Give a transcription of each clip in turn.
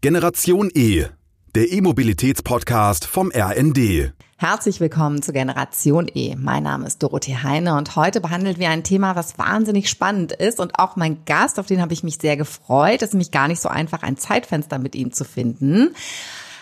Generation E, der E-Mobilitäts-Podcast vom RND. Herzlich willkommen zu Generation E. Mein Name ist Dorothee Heine und heute behandeln wir ein Thema, was wahnsinnig spannend ist und auch mein Gast, auf den habe ich mich sehr gefreut. Es ist nämlich gar nicht so einfach, ein Zeitfenster mit ihm zu finden.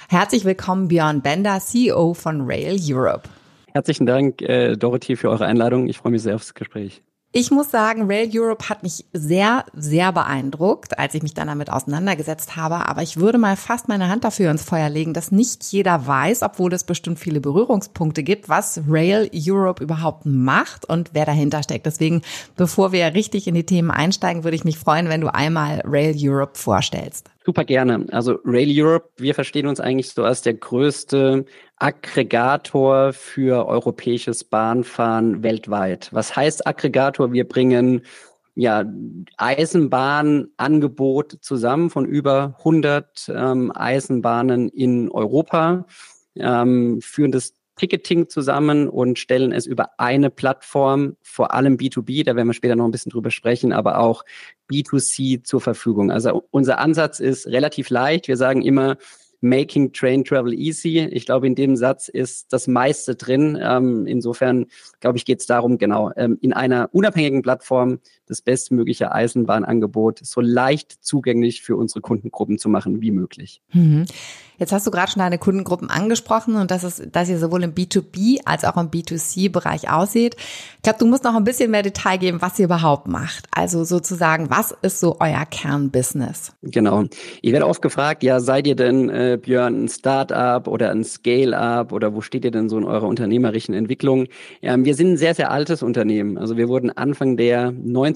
Herzlich willkommen Björn Bender, CEO von Rail Europe. Herzlichen Dank, äh, Dorothee, für eure Einladung. Ich freue mich sehr aufs Gespräch. Ich muss sagen, Rail Europe hat mich sehr, sehr beeindruckt, als ich mich dann damit auseinandergesetzt habe. Aber ich würde mal fast meine Hand dafür ins Feuer legen, dass nicht jeder weiß, obwohl es bestimmt viele Berührungspunkte gibt, was Rail Europe überhaupt macht und wer dahinter steckt. Deswegen, bevor wir richtig in die Themen einsteigen, würde ich mich freuen, wenn du einmal Rail Europe vorstellst. Super gerne. Also Rail Europe, wir verstehen uns eigentlich so als der größte Aggregator für europäisches Bahnfahren weltweit. Was heißt Aggregator? Wir bringen ja Eisenbahnangebot zusammen von über 100 ähm, Eisenbahnen in Europa, ähm, führen das Ticketing zusammen und stellen es über eine Plattform, vor allem B2B, da werden wir später noch ein bisschen drüber sprechen, aber auch B2C zur Verfügung. Also unser Ansatz ist relativ leicht. Wir sagen immer, Making Train Travel Easy. Ich glaube, in dem Satz ist das meiste drin. Ähm, insofern, glaube ich, geht es darum, genau, ähm, in einer unabhängigen Plattform das bestmögliche Eisenbahnangebot so leicht zugänglich für unsere Kundengruppen zu machen wie möglich. Mhm. Jetzt hast du gerade schon deine Kundengruppen angesprochen und dass es, dass ihr sowohl im B2B als auch im B2C-Bereich aussieht. Ich glaube, du musst noch ein bisschen mehr Detail geben, was ihr überhaupt macht. Also sozusagen, was ist so euer Kernbusiness? Genau. Ich werde oft gefragt, ja, seid ihr denn, äh, Björn, ein Start-up oder ein Scale-up oder wo steht ihr denn so in eurer unternehmerischen Entwicklung? Ja, wir sind ein sehr, sehr altes Unternehmen. Also wir wurden Anfang der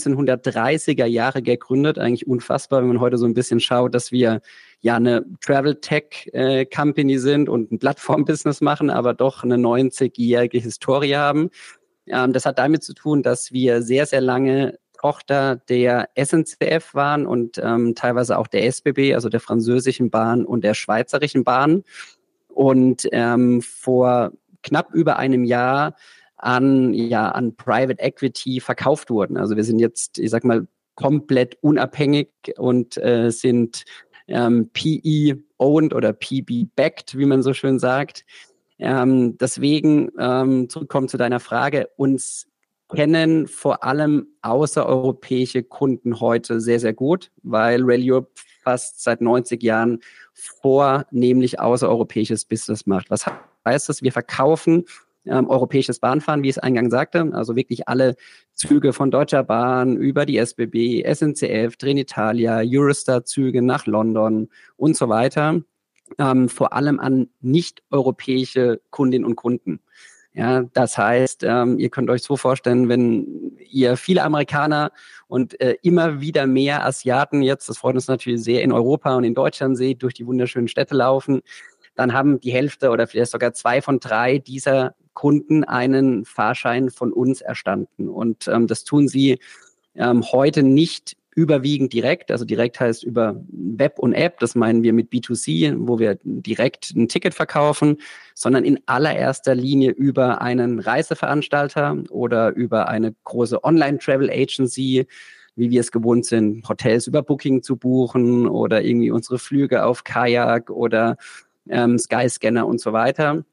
1930er Jahre gegründet. Eigentlich unfassbar, wenn man heute so ein bisschen schaut, dass wir ja eine Travel Tech äh, Company sind und ein Plattform-Business machen, aber doch eine 90-jährige Historie haben. Ähm, das hat damit zu tun, dass wir sehr, sehr lange Tochter der SNCF waren und ähm, teilweise auch der SBB, also der französischen Bahn und der schweizerischen Bahn. Und ähm, vor knapp über einem Jahr an, ja, an Private Equity verkauft wurden. Also wir sind jetzt, ich sag mal, komplett unabhängig und äh, sind ähm, PE-owned oder PB-backed, wie man so schön sagt. Ähm, deswegen ähm, zurückkommen zu deiner Frage. Uns kennen vor allem außereuropäische Kunden heute sehr, sehr gut, weil Rail Europe fast seit 90 Jahren vornehmlich außereuropäisches Business macht. Was heißt das? Wir verkaufen ähm, europäisches Bahnfahren, wie ich es eingangs sagte. Also wirklich alle Züge von Deutscher Bahn über die SBB, SNCF, Trenitalia, Eurostar-Züge nach London und so weiter. Ähm, vor allem an nicht-europäische Kundinnen und Kunden. Ja, das heißt, ähm, ihr könnt euch so vorstellen, wenn ihr viele Amerikaner und äh, immer wieder mehr Asiaten jetzt, das freut uns natürlich sehr, in Europa und in Deutschland seht, durch die wunderschönen Städte laufen, dann haben die Hälfte oder vielleicht sogar zwei von drei dieser Kunden einen Fahrschein von uns erstanden. Und ähm, das tun sie ähm, heute nicht überwiegend direkt, also direkt heißt über Web und App, das meinen wir mit B2C, wo wir direkt ein Ticket verkaufen, sondern in allererster Linie über einen Reiseveranstalter oder über eine große Online-Travel Agency, wie wir es gewohnt sind, Hotels über Booking zu buchen oder irgendwie unsere Flüge auf Kajak oder ähm, Skyscanner und so weiter.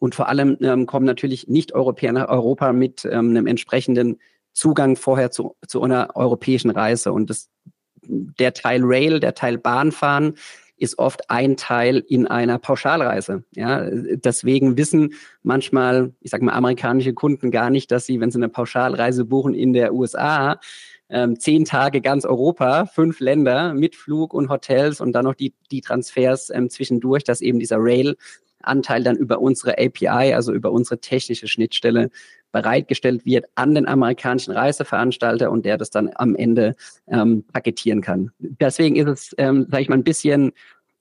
Und vor allem ähm, kommen natürlich Nicht-Europäer nach Europa mit ähm, einem entsprechenden Zugang vorher zu, zu einer europäischen Reise. Und das, der Teil Rail, der Teil Bahnfahren ist oft ein Teil in einer Pauschalreise. Ja, deswegen wissen manchmal, ich sage mal, amerikanische Kunden gar nicht, dass sie, wenn sie eine Pauschalreise buchen in der USA, ähm, zehn Tage ganz Europa, fünf Länder mit Flug und Hotels und dann noch die, die Transfers ähm, zwischendurch, dass eben dieser Rail Anteil dann über unsere API, also über unsere technische Schnittstelle bereitgestellt wird an den amerikanischen Reiseveranstalter und der das dann am Ende ähm, paketieren kann. Deswegen ist es, ähm, sage ich mal, ein bisschen,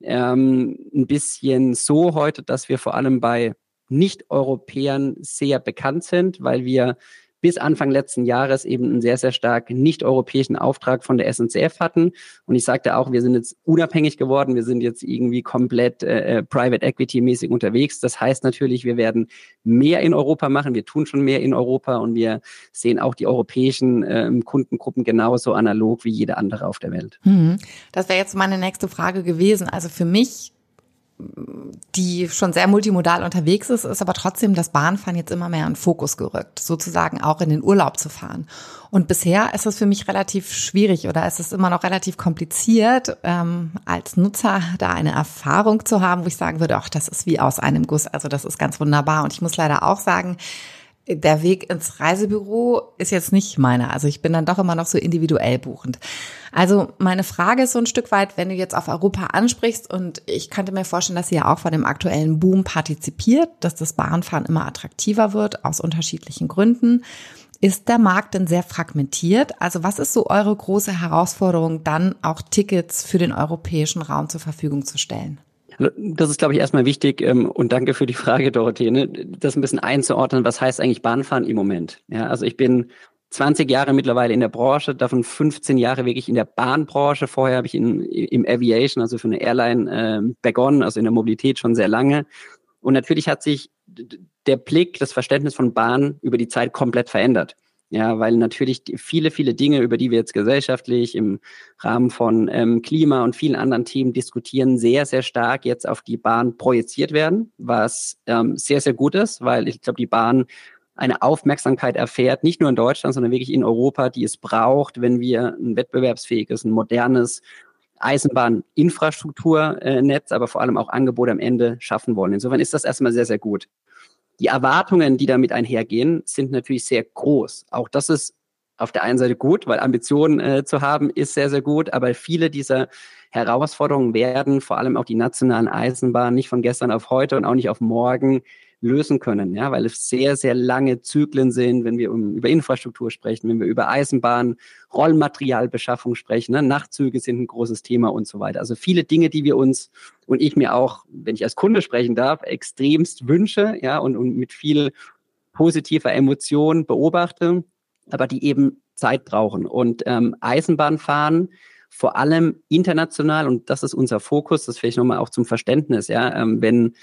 ähm, ein bisschen so heute, dass wir vor allem bei Nicht-Europäern sehr bekannt sind, weil wir bis Anfang letzten Jahres eben einen sehr, sehr stark nicht-europäischen Auftrag von der SNCF hatten. Und ich sagte auch, wir sind jetzt unabhängig geworden, wir sind jetzt irgendwie komplett äh, äh, Private Equity-mäßig unterwegs. Das heißt natürlich, wir werden mehr in Europa machen, wir tun schon mehr in Europa und wir sehen auch die europäischen äh, Kundengruppen genauso analog wie jede andere auf der Welt. Hm. Das wäre jetzt meine nächste Frage gewesen. Also für mich die schon sehr multimodal unterwegs ist, ist aber trotzdem das Bahnfahren jetzt immer mehr in Fokus gerückt, sozusagen auch in den Urlaub zu fahren. Und bisher ist es für mich relativ schwierig oder ist es immer noch relativ kompliziert, ähm, als Nutzer da eine Erfahrung zu haben, wo ich sagen würde, ach, das ist wie aus einem Guss. Also das ist ganz wunderbar. Und ich muss leider auch sagen, der Weg ins Reisebüro ist jetzt nicht meiner. Also ich bin dann doch immer noch so individuell buchend. Also meine Frage ist so ein Stück weit, wenn du jetzt auf Europa ansprichst und ich könnte mir vorstellen, dass ihr auch von dem aktuellen Boom partizipiert, dass das Bahnfahren immer attraktiver wird aus unterschiedlichen Gründen. Ist der Markt denn sehr fragmentiert? Also was ist so eure große Herausforderung, dann auch Tickets für den europäischen Raum zur Verfügung zu stellen? Das ist, glaube ich, erstmal wichtig ähm, und danke für die Frage, Dorothee, ne? das ein bisschen einzuordnen, was heißt eigentlich Bahnfahren im Moment? Ja, also ich bin 20 Jahre mittlerweile in der Branche, davon 15 Jahre wirklich in der Bahnbranche. Vorher habe ich in, im Aviation, also für eine Airline, äh, begonnen, also in der Mobilität schon sehr lange. Und natürlich hat sich der Blick, das Verständnis von Bahn über die Zeit komplett verändert. Ja, weil natürlich viele, viele Dinge, über die wir jetzt gesellschaftlich im Rahmen von ähm, Klima und vielen anderen Themen diskutieren, sehr, sehr stark jetzt auf die Bahn projiziert werden, was ähm, sehr, sehr gut ist, weil ich glaube, die Bahn eine Aufmerksamkeit erfährt, nicht nur in Deutschland, sondern wirklich in Europa, die es braucht, wenn wir ein wettbewerbsfähiges, ein modernes Eisenbahninfrastrukturnetz, aber vor allem auch Angebote am Ende schaffen wollen. Insofern ist das erstmal sehr, sehr gut. Die Erwartungen, die damit einhergehen, sind natürlich sehr groß. Auch das ist auf der einen Seite gut, weil Ambitionen äh, zu haben ist sehr, sehr gut, aber viele dieser Herausforderungen werden vor allem auch die nationalen Eisenbahnen nicht von gestern auf heute und auch nicht auf morgen lösen können, ja, weil es sehr, sehr lange Zyklen sind, wenn wir um, über Infrastruktur sprechen, wenn wir über Eisenbahn, Rollmaterialbeschaffung sprechen, ne? Nachtzüge sind ein großes Thema und so weiter. Also viele Dinge, die wir uns und ich mir auch, wenn ich als Kunde sprechen darf, extremst wünsche, ja, und, und mit viel positiver Emotion beobachte, aber die eben Zeit brauchen. Und ähm, Eisenbahnfahren, vor allem international, und das ist unser Fokus, das vielleicht nochmal auch zum Verständnis, ja, ähm, wenn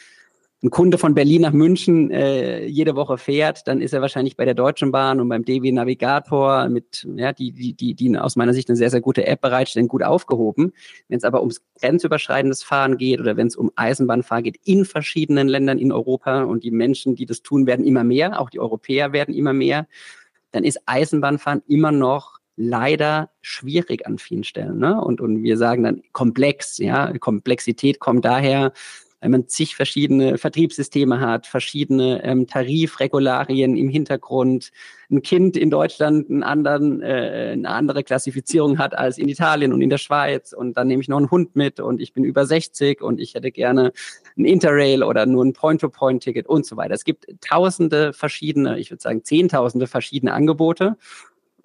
ein Kunde von Berlin nach München äh, jede Woche fährt, dann ist er wahrscheinlich bei der Deutschen Bahn und beim DW Navigator mit, ja, die, die, die, die aus meiner Sicht eine sehr, sehr gute App bereitstellen, gut aufgehoben. Wenn es aber ums grenzüberschreitendes Fahren geht oder wenn es um Eisenbahnfahren geht in verschiedenen Ländern in Europa und die Menschen, die das tun, werden immer mehr, auch die Europäer werden immer mehr, dann ist Eisenbahnfahren immer noch leider schwierig an vielen Stellen. Ne? Und, und wir sagen dann komplex, ja, Komplexität kommt daher, wenn man zig verschiedene Vertriebssysteme hat, verschiedene ähm, Tarifregularien im Hintergrund, ein Kind in Deutschland einen anderen, äh, eine andere Klassifizierung hat als in Italien und in der Schweiz und dann nehme ich noch einen Hund mit und ich bin über 60 und ich hätte gerne ein Interrail oder nur ein Point-to-Point-Ticket und so weiter. Es gibt tausende verschiedene, ich würde sagen zehntausende verschiedene Angebote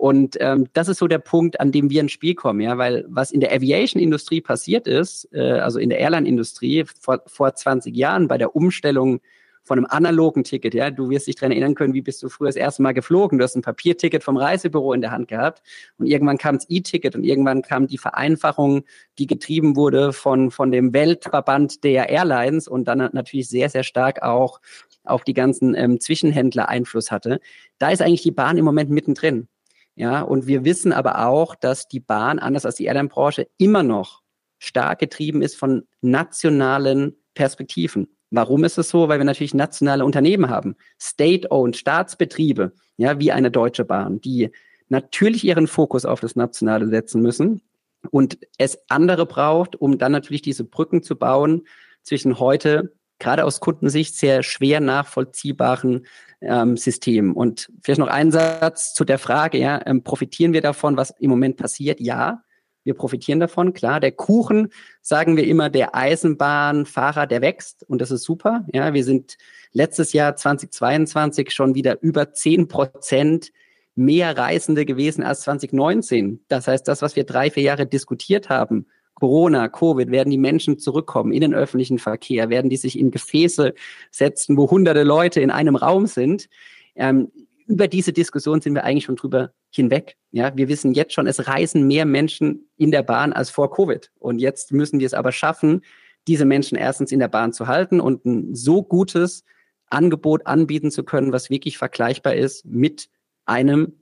und ähm, das ist so der Punkt, an dem wir ins Spiel kommen, ja, weil was in der Aviation-Industrie passiert ist, äh, also in der Airline-Industrie vor, vor 20 Jahren bei der Umstellung von einem analogen Ticket, ja, du wirst dich daran erinnern können, wie bist du früher das erste Mal geflogen? Du hast ein Papierticket vom Reisebüro in der Hand gehabt und irgendwann kam das E-Ticket und irgendwann kam die Vereinfachung, die getrieben wurde von, von dem Weltverband der Airlines und dann natürlich sehr, sehr stark auch auf die ganzen ähm, Zwischenhändler Einfluss hatte. Da ist eigentlich die Bahn im Moment mittendrin. Ja, und wir wissen aber auch, dass die Bahn, anders als die Airline-Branche, immer noch stark getrieben ist von nationalen Perspektiven. Warum ist es so? Weil wir natürlich nationale Unternehmen haben, State-owned, Staatsbetriebe, ja, wie eine Deutsche Bahn, die natürlich ihren Fokus auf das Nationale setzen müssen und es andere braucht, um dann natürlich diese Brücken zu bauen zwischen heute, gerade aus Kundensicht, sehr schwer nachvollziehbaren ähm, System. Und vielleicht noch ein Satz zu der Frage, ja, ähm, profitieren wir davon, was im Moment passiert? Ja, wir profitieren davon, klar. Der Kuchen, sagen wir immer, der Eisenbahnfahrer, der wächst und das ist super. Ja, wir sind letztes Jahr 2022 schon wieder über zehn Prozent mehr Reisende gewesen als 2019. Das heißt, das, was wir drei, vier Jahre diskutiert haben, Corona, Covid, werden die Menschen zurückkommen in den öffentlichen Verkehr, werden die sich in Gefäße setzen, wo hunderte Leute in einem Raum sind. Ähm, über diese Diskussion sind wir eigentlich schon drüber hinweg. Ja, wir wissen jetzt schon, es reisen mehr Menschen in der Bahn als vor Covid. Und jetzt müssen wir es aber schaffen, diese Menschen erstens in der Bahn zu halten und ein so gutes Angebot anbieten zu können, was wirklich vergleichbar ist mit einem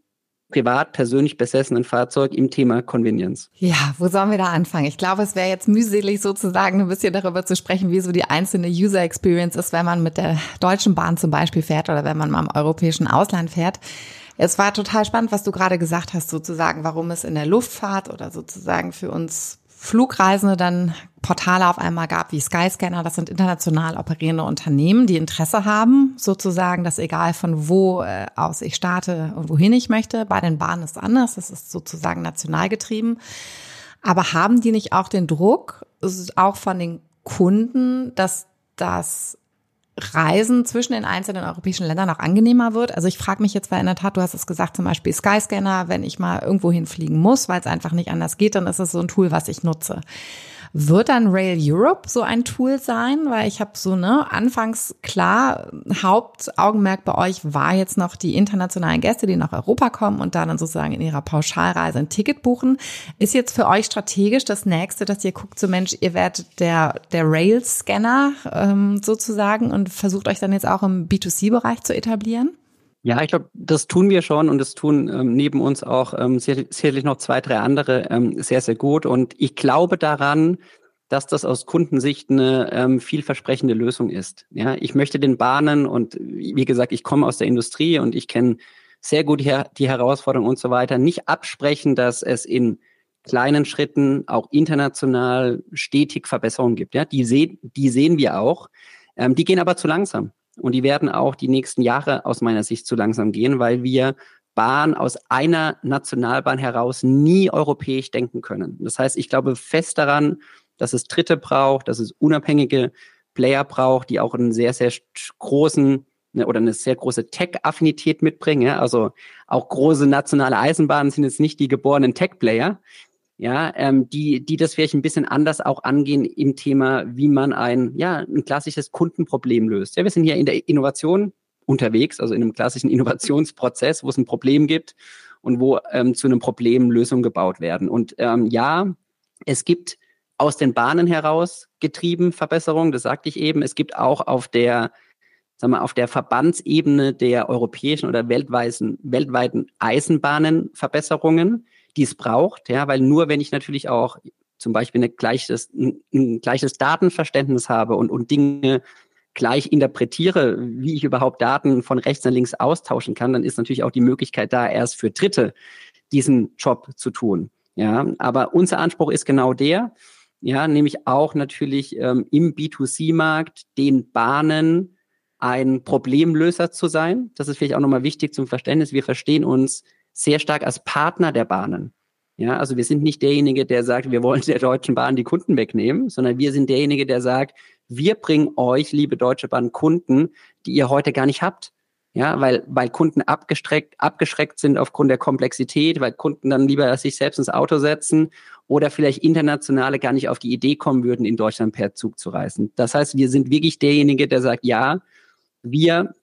privat persönlich besessenen Fahrzeug im Thema Convenience. Ja, wo sollen wir da anfangen? Ich glaube, es wäre jetzt mühselig sozusagen ein bisschen darüber zu sprechen, wie so die einzelne User Experience ist, wenn man mit der Deutschen Bahn zum Beispiel fährt oder wenn man mal im europäischen Ausland fährt. Es war total spannend, was du gerade gesagt hast, sozusagen, warum es in der Luftfahrt oder sozusagen für uns Flugreisende dann Portale auf einmal gab wie Skyscanner. Das sind international operierende Unternehmen, die Interesse haben, sozusagen, dass egal von wo äh, aus ich starte und wohin ich möchte. Bei den Bahnen ist anders. Das ist sozusagen national getrieben. Aber haben die nicht auch den Druck, auch von den Kunden, dass das Reisen zwischen den einzelnen europäischen Ländern auch angenehmer wird. Also ich frage mich jetzt, weil in der Tat, du hast es gesagt, zum Beispiel Skyscanner, wenn ich mal irgendwo hinfliegen muss, weil es einfach nicht anders geht, dann ist es so ein Tool, was ich nutze. Wird dann Rail Europe so ein Tool sein? Weil ich habe so, ne, anfangs klar, Hauptaugenmerk bei euch war jetzt noch die internationalen Gäste, die nach Europa kommen und da dann sozusagen in ihrer Pauschalreise ein Ticket buchen. Ist jetzt für euch strategisch das nächste, dass ihr guckt, so Mensch, ihr werdet der, der Rail-Scanner ähm, sozusagen und versucht euch dann jetzt auch im B2C-Bereich zu etablieren? Ja, ich glaube, das tun wir schon und das tun ähm, neben uns auch ähm, sicherlich noch zwei, drei andere ähm, sehr, sehr gut. Und ich glaube daran, dass das aus Kundensicht eine ähm, vielversprechende Lösung ist. Ja, ich möchte den Bahnen und wie gesagt, ich komme aus der Industrie und ich kenne sehr gut die, die Herausforderungen und so weiter, nicht absprechen, dass es in kleinen Schritten auch international stetig Verbesserungen gibt. Ja, die, seh, die sehen wir auch. Ähm, die gehen aber zu langsam. Und die werden auch die nächsten Jahre aus meiner Sicht zu langsam gehen, weil wir Bahn aus einer Nationalbahn heraus nie europäisch denken können. Das heißt, ich glaube fest daran, dass es Dritte braucht, dass es unabhängige Player braucht, die auch einen sehr, sehr großen ne, oder eine sehr große Tech-Affinität mitbringen. Also auch große nationale Eisenbahnen sind jetzt nicht die geborenen Tech-Player, ja, ähm, die, die das vielleicht ein bisschen anders auch angehen im Thema, wie man ein, ja, ein klassisches Kundenproblem löst. Ja, wir sind hier in der Innovation unterwegs, also in einem klassischen Innovationsprozess, wo es ein Problem gibt und wo ähm, zu einem Problem Lösungen gebaut werden. Und ähm, ja, es gibt aus den Bahnen heraus getrieben Verbesserungen, das sagte ich eben. Es gibt auch auf der, sagen wir, auf der Verbandsebene der europäischen oder weltweiten, weltweiten Eisenbahnen Verbesserungen die es braucht, ja, weil nur wenn ich natürlich auch zum Beispiel ein gleiches, ein, gleiches Datenverständnis habe und, und Dinge gleich interpretiere, wie ich überhaupt Daten von rechts nach links austauschen kann, dann ist natürlich auch die Möglichkeit da, erst für Dritte diesen Job zu tun. Ja, aber unser Anspruch ist genau der, ja, nämlich auch natürlich ähm, im B2C-Markt den Bahnen ein Problemlöser zu sein. Das ist vielleicht auch nochmal wichtig zum Verständnis. Wir verstehen uns sehr stark als Partner der Bahnen. Ja, also wir sind nicht derjenige, der sagt, wir wollen der Deutschen Bahn die Kunden wegnehmen, sondern wir sind derjenige, der sagt, wir bringen euch, liebe Deutsche Bahn, Kunden, die ihr heute gar nicht habt. Ja, weil, weil Kunden abgestreckt, abgeschreckt sind aufgrund der Komplexität, weil Kunden dann lieber sich selbst ins Auto setzen oder vielleicht internationale gar nicht auf die Idee kommen würden, in Deutschland per Zug zu reisen. Das heißt, wir sind wirklich derjenige, der sagt, ja, wir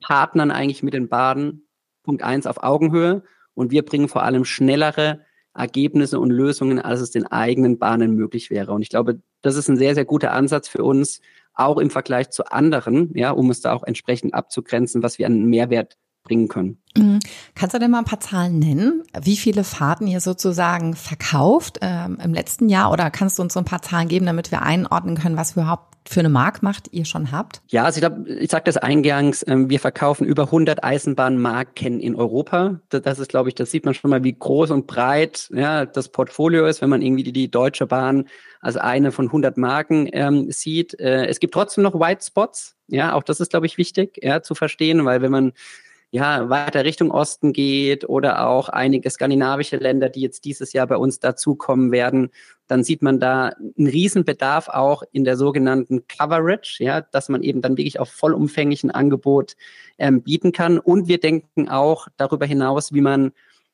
partnern eigentlich mit den Bahnen, Punkt eins, auf Augenhöhe und wir bringen vor allem schnellere Ergebnisse und Lösungen, als es den eigenen Bahnen möglich wäre. Und ich glaube, das ist ein sehr, sehr guter Ansatz für uns, auch im Vergleich zu anderen, ja, um es da auch entsprechend abzugrenzen, was wir an Mehrwert bringen können. Mhm. Kannst du denn mal ein paar Zahlen nennen, wie viele Fahrten ihr sozusagen verkauft ähm, im letzten Jahr? Oder kannst du uns so ein paar Zahlen geben, damit wir einordnen können, was überhaupt für eine Marktmacht ihr schon habt? Ja, also ich glaube, ich sagte das eingangs, ähm, wir verkaufen über 100 Eisenbahnmarken in Europa. Das ist, glaube ich, das sieht man schon mal, wie groß und breit ja, das Portfolio ist, wenn man irgendwie die, Deutsche Bahn als eine von 100 Marken ähm, sieht. Äh, es gibt trotzdem noch White Spots. Ja, auch das ist, glaube ich, wichtig ja, zu verstehen, weil wenn man ja, weiter Richtung Osten geht oder auch einige skandinavische Länder, die jetzt dieses Jahr bei uns dazukommen werden, dann sieht man da einen Riesenbedarf auch in der sogenannten Coverage, ja, dass man eben dann wirklich auf vollumfänglichen Angebot ähm, bieten kann. Und wir denken auch darüber hinaus, wie man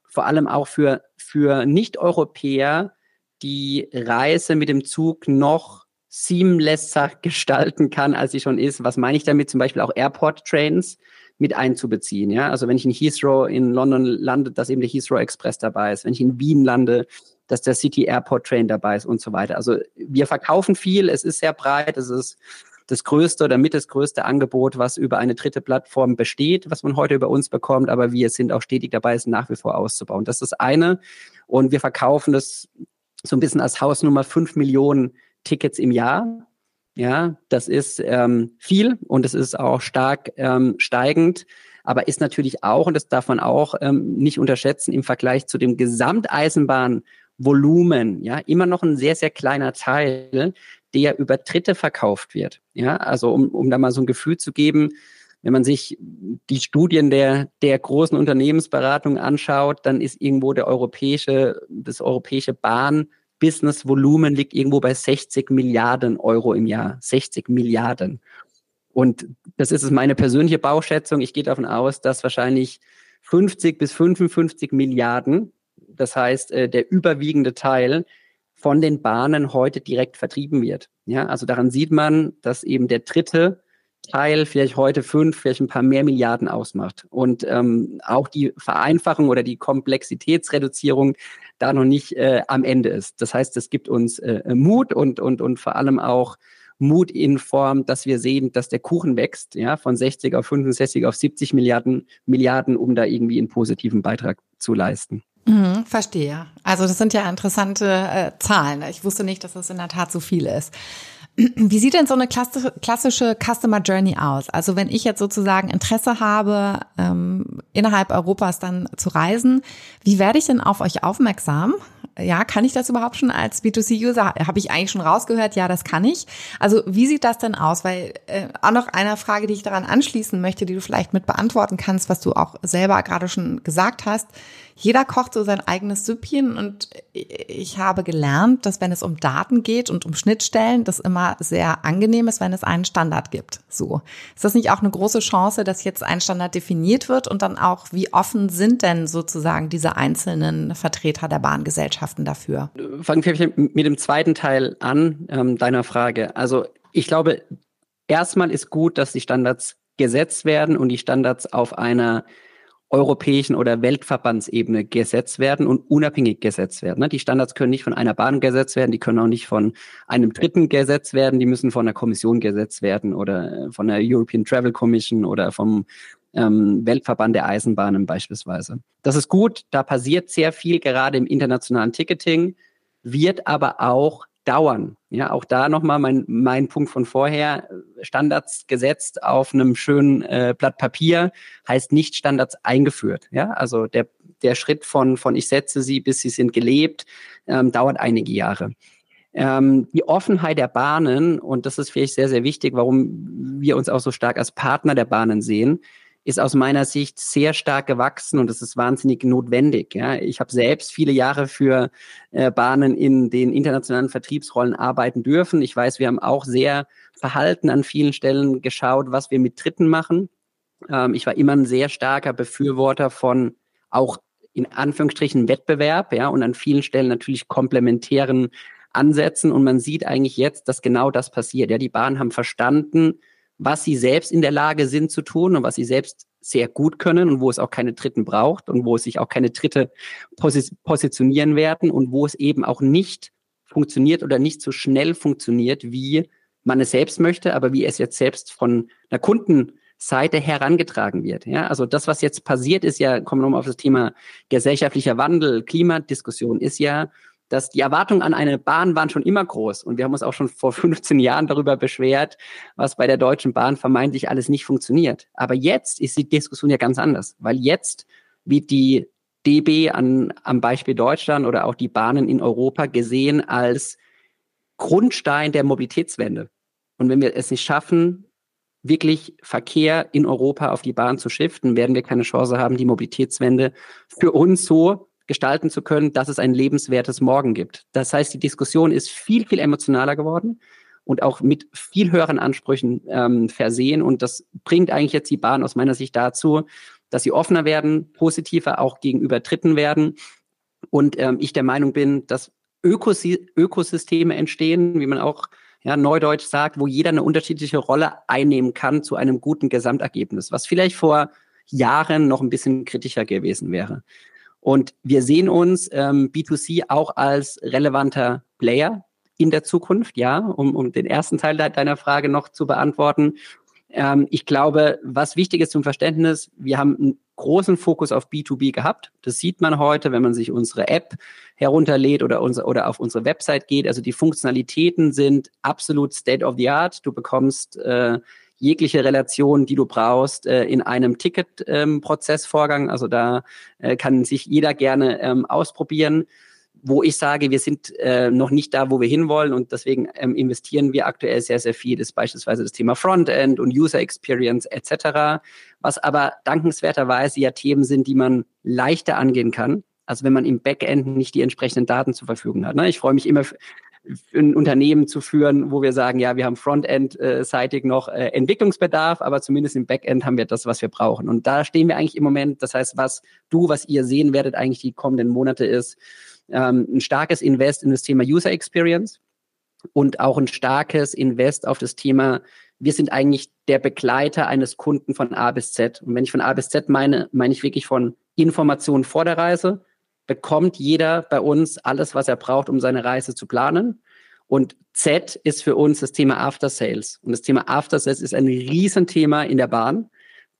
vor allem auch für, für Nicht-Europäer die Reise mit dem Zug noch seamlesser gestalten kann, als sie schon ist. Was meine ich damit? Zum Beispiel auch Airport-Trains mit einzubeziehen. Ja, also wenn ich in Heathrow in London lande, dass eben der Heathrow Express dabei ist. Wenn ich in Wien lande, dass der City Airport Train dabei ist und so weiter. Also wir verkaufen viel. Es ist sehr breit. Es ist das größte oder mit das größte Angebot, was über eine dritte Plattform besteht, was man heute über uns bekommt. Aber wir sind auch stetig dabei, es nach wie vor auszubauen. Das ist das eine. Und wir verkaufen das so ein bisschen als Hausnummer fünf Millionen Tickets im Jahr. Ja, das ist ähm, viel und es ist auch stark ähm, steigend, aber ist natürlich auch, und das darf man auch ähm, nicht unterschätzen, im Vergleich zu dem Gesamteisenbahnvolumen, ja, immer noch ein sehr, sehr kleiner Teil, der über Dritte verkauft wird. Ja, also um, um da mal so ein Gefühl zu geben, wenn man sich die Studien der, der großen Unternehmensberatung anschaut, dann ist irgendwo der europäische, das europäische Bahn Business-Volumen liegt irgendwo bei 60 Milliarden Euro im Jahr. 60 Milliarden. Und das ist meine persönliche Bauschätzung. Ich gehe davon aus, dass wahrscheinlich 50 bis 55 Milliarden, das heißt äh, der überwiegende Teil von den Bahnen heute direkt vertrieben wird. Ja, also daran sieht man, dass eben der dritte Teil vielleicht heute fünf, vielleicht ein paar mehr Milliarden ausmacht. Und ähm, auch die Vereinfachung oder die Komplexitätsreduzierung da noch nicht äh, am Ende ist. Das heißt, es gibt uns äh, Mut und, und, und vor allem auch Mut in Form, dass wir sehen, dass der Kuchen wächst, ja, von 60 auf 65 auf 70 Milliarden, Milliarden, um da irgendwie einen positiven Beitrag zu leisten. Mhm, verstehe. Also das sind ja interessante äh, Zahlen. Ich wusste nicht, dass das in der Tat so viel ist. Wie sieht denn so eine klassische Customer Journey aus? Also wenn ich jetzt sozusagen Interesse habe, ähm, innerhalb Europas dann zu reisen, wie werde ich denn auf euch aufmerksam? Ja, kann ich das überhaupt schon als B2C-User? Habe ich eigentlich schon rausgehört? Ja, das kann ich. Also wie sieht das denn aus? Weil äh, auch noch eine Frage, die ich daran anschließen möchte, die du vielleicht mit beantworten kannst, was du auch selber gerade schon gesagt hast jeder kocht so sein eigenes Süppchen und ich habe gelernt, dass wenn es um Daten geht und um Schnittstellen, das immer sehr angenehm ist, wenn es einen Standard gibt. So. Ist das nicht auch eine große Chance, dass jetzt ein Standard definiert wird und dann auch, wie offen sind denn sozusagen diese einzelnen Vertreter der Bahngesellschaften dafür? Fangen wir mit dem zweiten Teil an, ähm, deiner Frage. Also ich glaube, erstmal ist gut, dass die Standards gesetzt werden und die Standards auf einer europäischen oder Weltverbandsebene gesetzt werden und unabhängig gesetzt werden. Ne? Die Standards können nicht von einer Bahn gesetzt werden, die können auch nicht von einem Dritten gesetzt werden, die müssen von der Kommission gesetzt werden oder äh, von der European Travel Commission oder vom ähm, Weltverband der Eisenbahnen beispielsweise. Das ist gut, da passiert sehr viel gerade im internationalen Ticketing, wird aber auch dauern. Ja, auch da nochmal mein, mein Punkt von vorher. Standards gesetzt auf einem schönen äh, Blatt Papier heißt nicht Standards eingeführt. Ja, also der, der Schritt von, von ich setze sie bis sie sind gelebt, ähm, dauert einige Jahre. Ähm, die Offenheit der Bahnen, und das ist vielleicht sehr, sehr wichtig, warum wir uns auch so stark als Partner der Bahnen sehen, ist aus meiner Sicht sehr stark gewachsen und es ist wahnsinnig notwendig. Ja. Ich habe selbst viele Jahre für äh, Bahnen in den internationalen Vertriebsrollen arbeiten dürfen. Ich weiß, wir haben auch sehr verhalten an vielen Stellen geschaut, was wir mit Dritten machen. Ähm, ich war immer ein sehr starker Befürworter von auch in Anführungsstrichen Wettbewerb, ja, und an vielen Stellen natürlich komplementären Ansätzen. Und man sieht eigentlich jetzt, dass genau das passiert. Ja, die Bahnen haben verstanden, was sie selbst in der Lage sind zu tun und was sie selbst sehr gut können und wo es auch keine Dritten braucht und wo es sich auch keine Dritte posi positionieren werden und wo es eben auch nicht funktioniert oder nicht so schnell funktioniert, wie man es selbst möchte, aber wie es jetzt selbst von einer Kundenseite herangetragen wird. Ja, also das, was jetzt passiert, ist ja, kommen wir nochmal auf das Thema gesellschaftlicher Wandel, Klimadiskussion, ist ja, dass die Erwartungen an eine Bahn waren schon immer groß. Und wir haben uns auch schon vor 15 Jahren darüber beschwert, was bei der Deutschen Bahn vermeintlich alles nicht funktioniert. Aber jetzt ist die Diskussion ja ganz anders, weil jetzt wird die DB an, am Beispiel Deutschland oder auch die Bahnen in Europa gesehen als Grundstein der Mobilitätswende. Und wenn wir es nicht schaffen, wirklich Verkehr in Europa auf die Bahn zu shiften, werden wir keine Chance haben, die Mobilitätswende für uns so gestalten zu können, dass es ein lebenswertes Morgen gibt. Das heißt, die Diskussion ist viel, viel emotionaler geworden und auch mit viel höheren Ansprüchen ähm, versehen. Und das bringt eigentlich jetzt die Bahn aus meiner Sicht dazu, dass sie offener werden, positiver auch gegenüber Dritten werden. Und ähm, ich der Meinung bin, dass Ökosy Ökosysteme entstehen, wie man auch ja, Neudeutsch sagt, wo jeder eine unterschiedliche Rolle einnehmen kann zu einem guten Gesamtergebnis, was vielleicht vor Jahren noch ein bisschen kritischer gewesen wäre. Und wir sehen uns ähm, B2C auch als relevanter Player in der Zukunft, ja, um, um den ersten Teil deiner Frage noch zu beantworten. Ähm, ich glaube, was wichtig ist zum Verständnis, wir haben einen großen Fokus auf B2B gehabt. Das sieht man heute, wenn man sich unsere App herunterlädt oder, unser, oder auf unsere Website geht. Also die Funktionalitäten sind absolut state of the art. Du bekommst äh, jegliche Relation, die du brauchst, äh, in einem Ticketprozessvorgang. Ähm, also da äh, kann sich jeder gerne ähm, ausprobieren wo ich sage, wir sind äh, noch nicht da, wo wir hinwollen und deswegen ähm, investieren wir aktuell sehr, sehr viel, ist beispielsweise das Thema Frontend und User Experience etc., was aber dankenswerterweise ja Themen sind, die man leichter angehen kann, als wenn man im Backend nicht die entsprechenden Daten zur Verfügung hat. Ne? Ich freue mich immer, ein Unternehmen zu führen, wo wir sagen, ja, wir haben Frontend-seitig noch äh, Entwicklungsbedarf, aber zumindest im Backend haben wir das, was wir brauchen. Und da stehen wir eigentlich im Moment. Das heißt, was du, was ihr sehen werdet eigentlich die kommenden Monate ist, ähm, ein starkes Invest in das Thema User Experience und auch ein starkes Invest auf das Thema, wir sind eigentlich der Begleiter eines Kunden von A bis Z. Und wenn ich von A bis Z meine, meine ich wirklich von Informationen vor der Reise, bekommt jeder bei uns alles, was er braucht, um seine Reise zu planen. Und Z ist für uns das Thema After Sales. Und das Thema After Sales ist ein Riesenthema in der Bahn.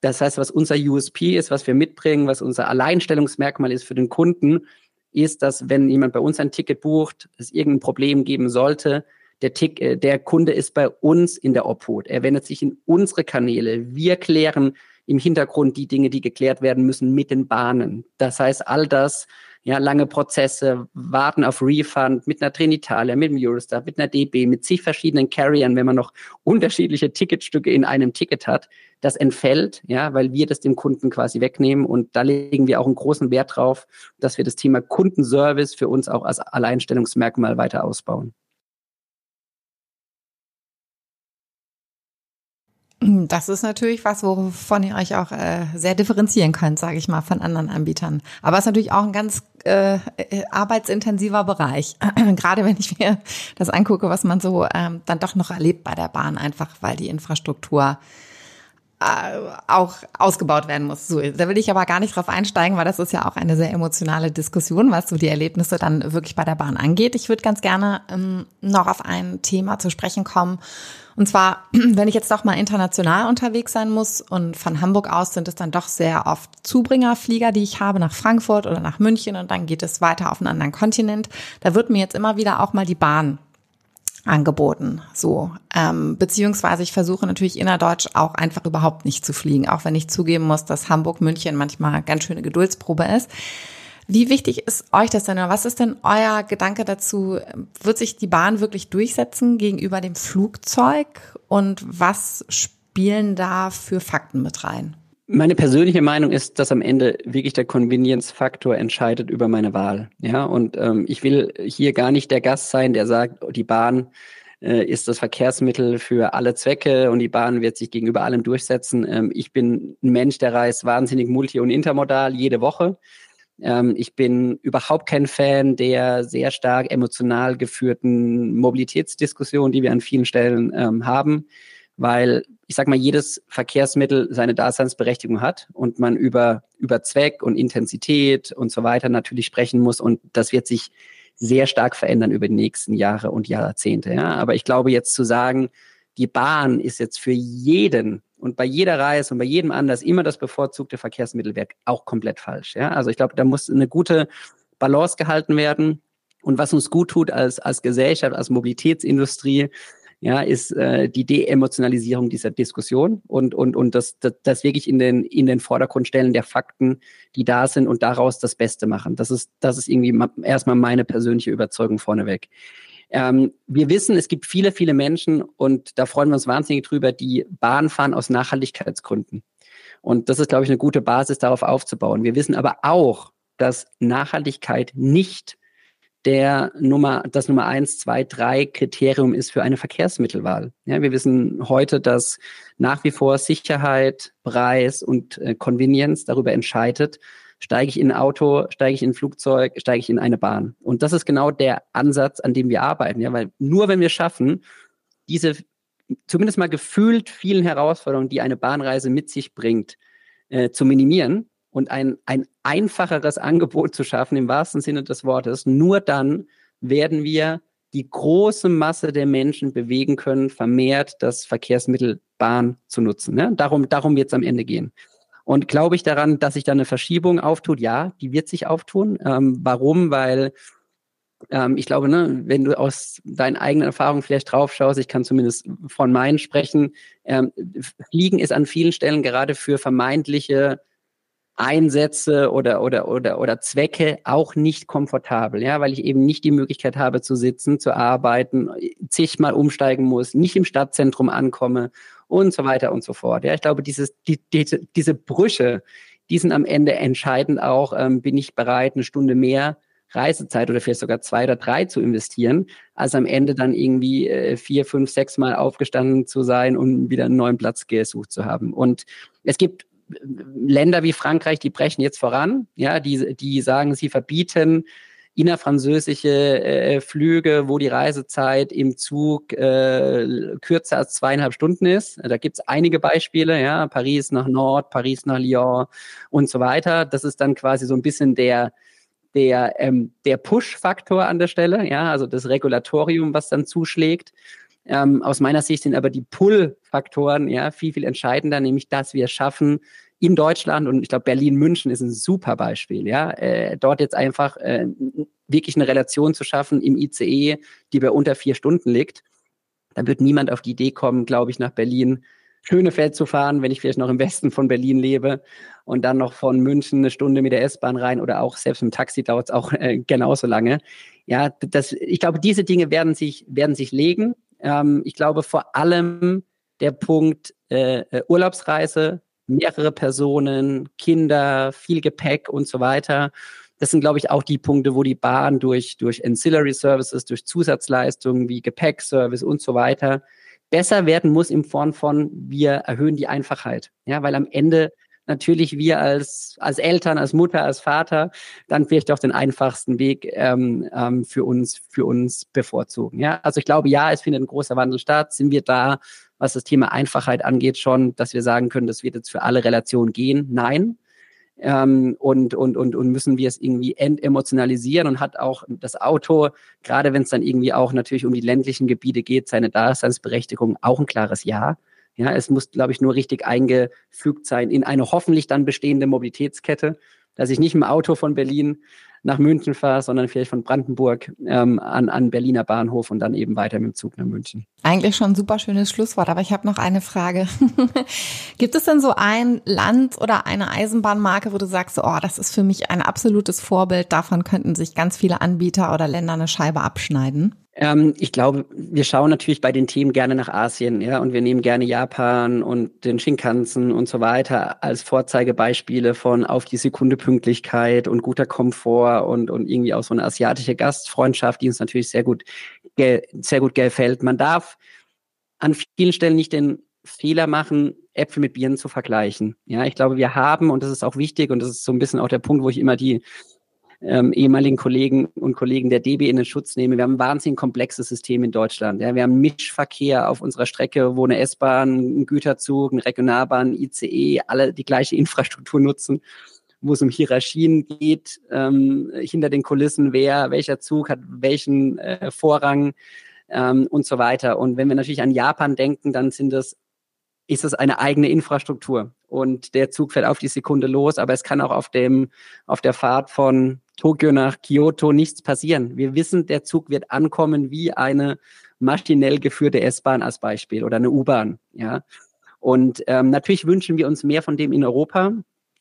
Das heißt, was unser USP ist, was wir mitbringen, was unser Alleinstellungsmerkmal ist für den Kunden, ist, dass wenn jemand bei uns ein Ticket bucht, es irgendein Problem geben sollte, der, Tick, äh, der Kunde ist bei uns in der Obhut. Er wendet sich in unsere Kanäle. Wir klären im Hintergrund die Dinge, die geklärt werden müssen mit den Bahnen. Das heißt, all das ja, lange Prozesse, warten auf Refund mit einer Trinitalia, mit einem Eurostar, mit einer DB, mit zig verschiedenen Carriern, wenn man noch unterschiedliche Ticketstücke in einem Ticket hat, das entfällt, ja, weil wir das dem Kunden quasi wegnehmen und da legen wir auch einen großen Wert drauf, dass wir das Thema Kundenservice für uns auch als Alleinstellungsmerkmal weiter ausbauen. Das ist natürlich was, wovon ihr euch auch äh, sehr differenzieren könnt, sage ich mal, von anderen Anbietern. Aber es ist natürlich auch ein ganz äh, äh arbeitsintensiver Bereich. Gerade wenn ich mir das angucke, was man so ähm, dann doch noch erlebt bei der Bahn, einfach weil die Infrastruktur äh, auch ausgebaut werden muss. So, da will ich aber gar nicht drauf einsteigen, weil das ist ja auch eine sehr emotionale Diskussion, was so die Erlebnisse dann wirklich bei der Bahn angeht. Ich würde ganz gerne ähm, noch auf ein Thema zu sprechen kommen. Und zwar, wenn ich jetzt doch mal international unterwegs sein muss und von Hamburg aus sind es dann doch sehr oft Zubringerflieger, die ich habe nach Frankfurt oder nach München und dann geht es weiter auf einen anderen Kontinent. Da wird mir jetzt immer wieder auch mal die Bahn angeboten. So, ähm, beziehungsweise ich versuche natürlich innerdeutsch auch einfach überhaupt nicht zu fliegen, auch wenn ich zugeben muss, dass Hamburg München manchmal ganz schöne Geduldsprobe ist. Wie wichtig ist euch das denn? Oder was ist denn euer Gedanke dazu? Wird sich die Bahn wirklich durchsetzen gegenüber dem Flugzeug? Und was spielen da für Fakten mit rein? Meine persönliche Meinung ist, dass am Ende wirklich der Convenience-Faktor entscheidet über meine Wahl. Ja, und ähm, ich will hier gar nicht der Gast sein, der sagt, die Bahn äh, ist das Verkehrsmittel für alle Zwecke und die Bahn wird sich gegenüber allem durchsetzen. Ähm, ich bin ein Mensch, der reist wahnsinnig multi- und intermodal jede Woche. Ähm, ich bin überhaupt kein Fan der sehr stark emotional geführten Mobilitätsdiskussion, die wir an vielen Stellen ähm, haben weil ich sag mal, jedes Verkehrsmittel seine Daseinsberechtigung hat und man über, über Zweck und Intensität und so weiter natürlich sprechen muss und das wird sich sehr stark verändern über die nächsten Jahre und Jahrzehnte. Ja? Aber ich glaube jetzt zu sagen, die Bahn ist jetzt für jeden und bei jeder Reise und bei jedem anders immer das bevorzugte Verkehrsmittel wäre auch komplett falsch. Ja? Also ich glaube, da muss eine gute Balance gehalten werden. Und was uns gut tut als, als Gesellschaft, als Mobilitätsindustrie, ja, ist äh, die Deemotionalisierung dieser Diskussion und, und, und das, das, das wirklich in den, in den Vordergrund stellen der Fakten, die da sind und daraus das Beste machen. Das ist, das ist irgendwie erstmal meine persönliche Überzeugung vorneweg. Ähm, wir wissen, es gibt viele, viele Menschen und da freuen wir uns wahnsinnig drüber, die Bahn fahren aus Nachhaltigkeitsgründen. Und das ist, glaube ich, eine gute Basis, darauf aufzubauen. Wir wissen aber auch, dass Nachhaltigkeit nicht der Nummer, das Nummer eins, zwei, drei Kriterium ist für eine Verkehrsmittelwahl. Ja, wir wissen heute, dass nach wie vor Sicherheit, Preis und äh, Convenience darüber entscheidet, steige ich in ein Auto, steige ich in ein Flugzeug, steige ich in eine Bahn. Und das ist genau der Ansatz, an dem wir arbeiten. Ja, weil nur wenn wir schaffen, diese zumindest mal gefühlt vielen Herausforderungen, die eine Bahnreise mit sich bringt, äh, zu minimieren und ein, ein einfacheres Angebot zu schaffen, im wahrsten Sinne des Wortes. Nur dann werden wir die große Masse der Menschen bewegen können, vermehrt das Verkehrsmittel Bahn zu nutzen. Ne? Darum, darum wird es am Ende gehen. Und glaube ich daran, dass sich da eine Verschiebung auftut? Ja, die wird sich auftun. Ähm, warum? Weil ähm, ich glaube, ne, wenn du aus deinen eigenen Erfahrungen vielleicht drauf schaust, ich kann zumindest von meinen sprechen, ähm, Fliegen ist an vielen Stellen gerade für vermeintliche Einsätze oder, oder, oder, oder Zwecke auch nicht komfortabel, ja, weil ich eben nicht die Möglichkeit habe zu sitzen, zu arbeiten, zigmal umsteigen muss, nicht im Stadtzentrum ankomme und so weiter und so fort. Ja, ich glaube, dieses, die, diese, diese Brüche, die sind am Ende entscheidend auch, ähm, bin ich bereit, eine Stunde mehr Reisezeit oder vielleicht sogar zwei oder drei zu investieren, als am Ende dann irgendwie äh, vier, fünf, sechs Mal aufgestanden zu sein und wieder einen neuen Platz gesucht zu haben. Und es gibt äh, Länder wie Frankreich, die brechen jetzt voran, ja, die, die sagen, sie verbieten innerfranzösische äh, Flüge, wo die Reisezeit im Zug äh, kürzer als zweieinhalb Stunden ist. Da gibt's einige Beispiele, ja, Paris nach Nord, Paris nach Lyon und so weiter. Das ist dann quasi so ein bisschen der der, ähm, der Push-Faktor an der Stelle, ja, also das Regulatorium, was dann zuschlägt. Ähm, aus meiner Sicht sind aber die Pull-Faktoren ja viel, viel entscheidender, nämlich dass wir es schaffen, in Deutschland und ich glaube Berlin-München ist ein super Beispiel, ja, äh, dort jetzt einfach äh, wirklich eine Relation zu schaffen im ICE, die bei unter vier Stunden liegt. Da wird niemand auf die Idee kommen, glaube ich, nach Berlin Schönefeld zu fahren, wenn ich vielleicht noch im Westen von Berlin lebe und dann noch von München eine Stunde mit der S-Bahn rein oder auch selbst mit dem Taxi dauert es auch äh, genauso lange. Ja, das, ich glaube, diese Dinge werden sich, werden sich legen. Ähm, ich glaube vor allem der Punkt äh, äh Urlaubsreise, mehrere Personen, Kinder, viel Gepäck und so weiter. Das sind, glaube ich, auch die Punkte, wo die Bahn durch, durch Ancillary Services, durch Zusatzleistungen wie Gepäckservice und so weiter besser werden muss im Form von, wir erhöhen die Einfachheit. Ja, weil am Ende natürlich wir als, als Eltern, als Mutter, als Vater dann vielleicht auch den einfachsten Weg ähm, ähm, für uns, für uns bevorzugen. Ja, also ich glaube, ja, es findet ein großer Wandel statt. Sind wir da, was das Thema Einfachheit angeht, schon, dass wir sagen können, das wird jetzt für alle Relationen gehen? Nein ähm, und, und, und, und müssen wir es irgendwie entemotionalisieren und hat auch das Auto, gerade wenn es dann irgendwie auch natürlich um die ländlichen Gebiete geht, seine Daseinsberechtigung auch ein klares Ja. Ja, es muss, glaube ich, nur richtig eingefügt sein in eine hoffentlich dann bestehende Mobilitätskette, dass ich nicht im Auto von Berlin nach München fahre, sondern vielleicht von Brandenburg ähm, an, an Berliner Bahnhof und dann eben weiter mit dem Zug nach München. Eigentlich schon ein super schönes Schlusswort, aber ich habe noch eine Frage. Gibt es denn so ein Land oder eine Eisenbahnmarke, wo du sagst, oh, das ist für mich ein absolutes Vorbild, davon könnten sich ganz viele Anbieter oder Länder eine Scheibe abschneiden? Ähm, ich glaube, wir schauen natürlich bei den Themen gerne nach Asien, ja, und wir nehmen gerne Japan und den Shinkansen und so weiter als Vorzeigebeispiele von auf die Sekunde Pünktlichkeit und guter Komfort und, und irgendwie auch so eine asiatische Gastfreundschaft, die uns natürlich sehr gut, sehr gut gefällt. Man darf an vielen Stellen nicht den Fehler machen, Äpfel mit Birnen zu vergleichen. Ja, ich glaube, wir haben, und das ist auch wichtig, und das ist so ein bisschen auch der Punkt, wo ich immer die ähm, ehemaligen Kollegen und Kollegen der DB in den Schutz nehme. Wir haben ein wahnsinnig komplexes System in Deutschland. Ja. Wir haben Mischverkehr auf unserer Strecke, wo eine S-Bahn, ein Güterzug, eine Regionalbahn, ICE, alle die gleiche Infrastruktur nutzen wo es um Hierarchien geht, ähm, hinter den Kulissen, wer, welcher Zug hat welchen äh, Vorrang ähm, und so weiter. Und wenn wir natürlich an Japan denken, dann sind das ist es eine eigene Infrastruktur und der Zug fährt auf die Sekunde los, aber es kann auch auf dem auf der Fahrt von Tokio nach Kyoto nichts passieren. Wir wissen, der Zug wird ankommen wie eine maschinell geführte S-Bahn als Beispiel oder eine U-Bahn, ja. Und ähm, natürlich wünschen wir uns mehr von dem in Europa.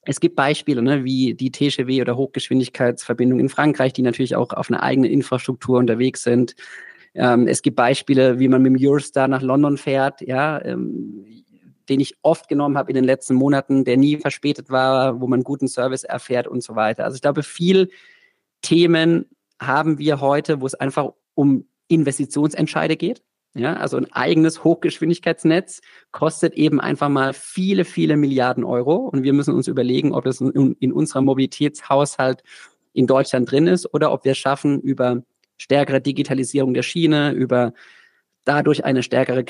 Es gibt Beispiele, ne, wie die TGW oder Hochgeschwindigkeitsverbindung in Frankreich, die natürlich auch auf einer eigenen Infrastruktur unterwegs sind. Ähm, es gibt Beispiele, wie man mit dem Eurostar nach London fährt. Ja, ähm, den ich oft genommen habe in den letzten Monaten, der nie verspätet war, wo man guten Service erfährt und so weiter. Also ich glaube, viel Themen haben wir heute, wo es einfach um Investitionsentscheide geht. Ja, also ein eigenes Hochgeschwindigkeitsnetz kostet eben einfach mal viele, viele Milliarden Euro. Und wir müssen uns überlegen, ob das in, in unserem Mobilitätshaushalt in Deutschland drin ist oder ob wir es schaffen, über stärkere Digitalisierung der Schiene, über dadurch eine stärkere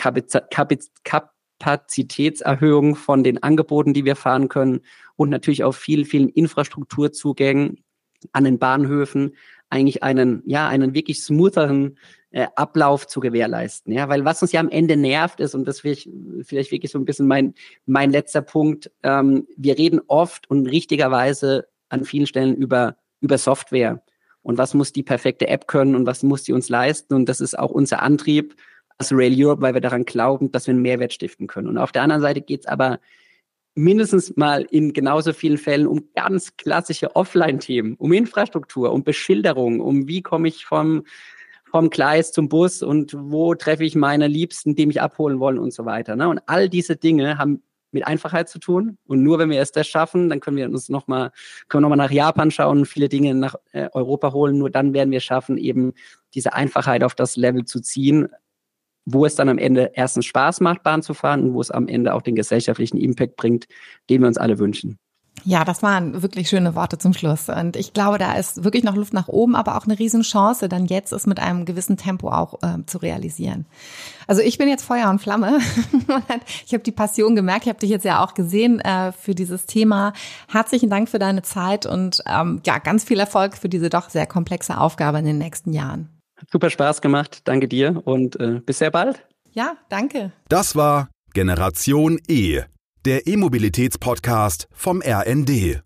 Kapazitätserhöhung von den Angeboten, die wir fahren können und natürlich auch viel, vielen Infrastrukturzugängen an den Bahnhöfen eigentlich einen, ja, einen wirklich smootheren äh, Ablauf zu gewährleisten. Ja, weil was uns ja am Ende nervt ist, und das will ich vielleicht wirklich so ein bisschen mein, mein letzter Punkt, ähm, wir reden oft und richtigerweise an vielen Stellen über, über Software. Und was muss die perfekte App können und was muss sie uns leisten? Und das ist auch unser Antrieb Rail Europe, weil wir daran glauben, dass wir einen Mehrwert stiften können. Und auf der anderen Seite geht es aber mindestens mal in genauso vielen Fällen um ganz klassische Offline-Themen, um Infrastruktur, um Beschilderung, um wie komme ich vom, vom Gleis zum Bus und wo treffe ich meine Liebsten, die mich abholen wollen und so weiter. Ne? Und all diese Dinge haben mit Einfachheit zu tun. Und nur wenn wir es das schaffen, dann können wir uns nochmal, können wir nochmal nach Japan schauen, viele Dinge nach äh, Europa holen. Nur dann werden wir schaffen, eben diese Einfachheit auf das Level zu ziehen, wo es dann am Ende erstens Spaß macht, Bahn zu fahren und wo es am Ende auch den gesellschaftlichen Impact bringt, den wir uns alle wünschen. Ja, das waren wirklich schöne Worte zum Schluss. Und ich glaube, da ist wirklich noch Luft nach oben, aber auch eine Riesenchance, dann jetzt es mit einem gewissen Tempo auch äh, zu realisieren. Also ich bin jetzt Feuer und Flamme. ich habe die Passion gemerkt, ich habe dich jetzt ja auch gesehen äh, für dieses Thema. Herzlichen Dank für deine Zeit und ähm, ja, ganz viel Erfolg für diese doch sehr komplexe Aufgabe in den nächsten Jahren. Super Spaß gemacht. Danke dir und äh, bis sehr bald. Ja, danke. Das war Generation E, der E-Mobilitäts-Podcast vom RND.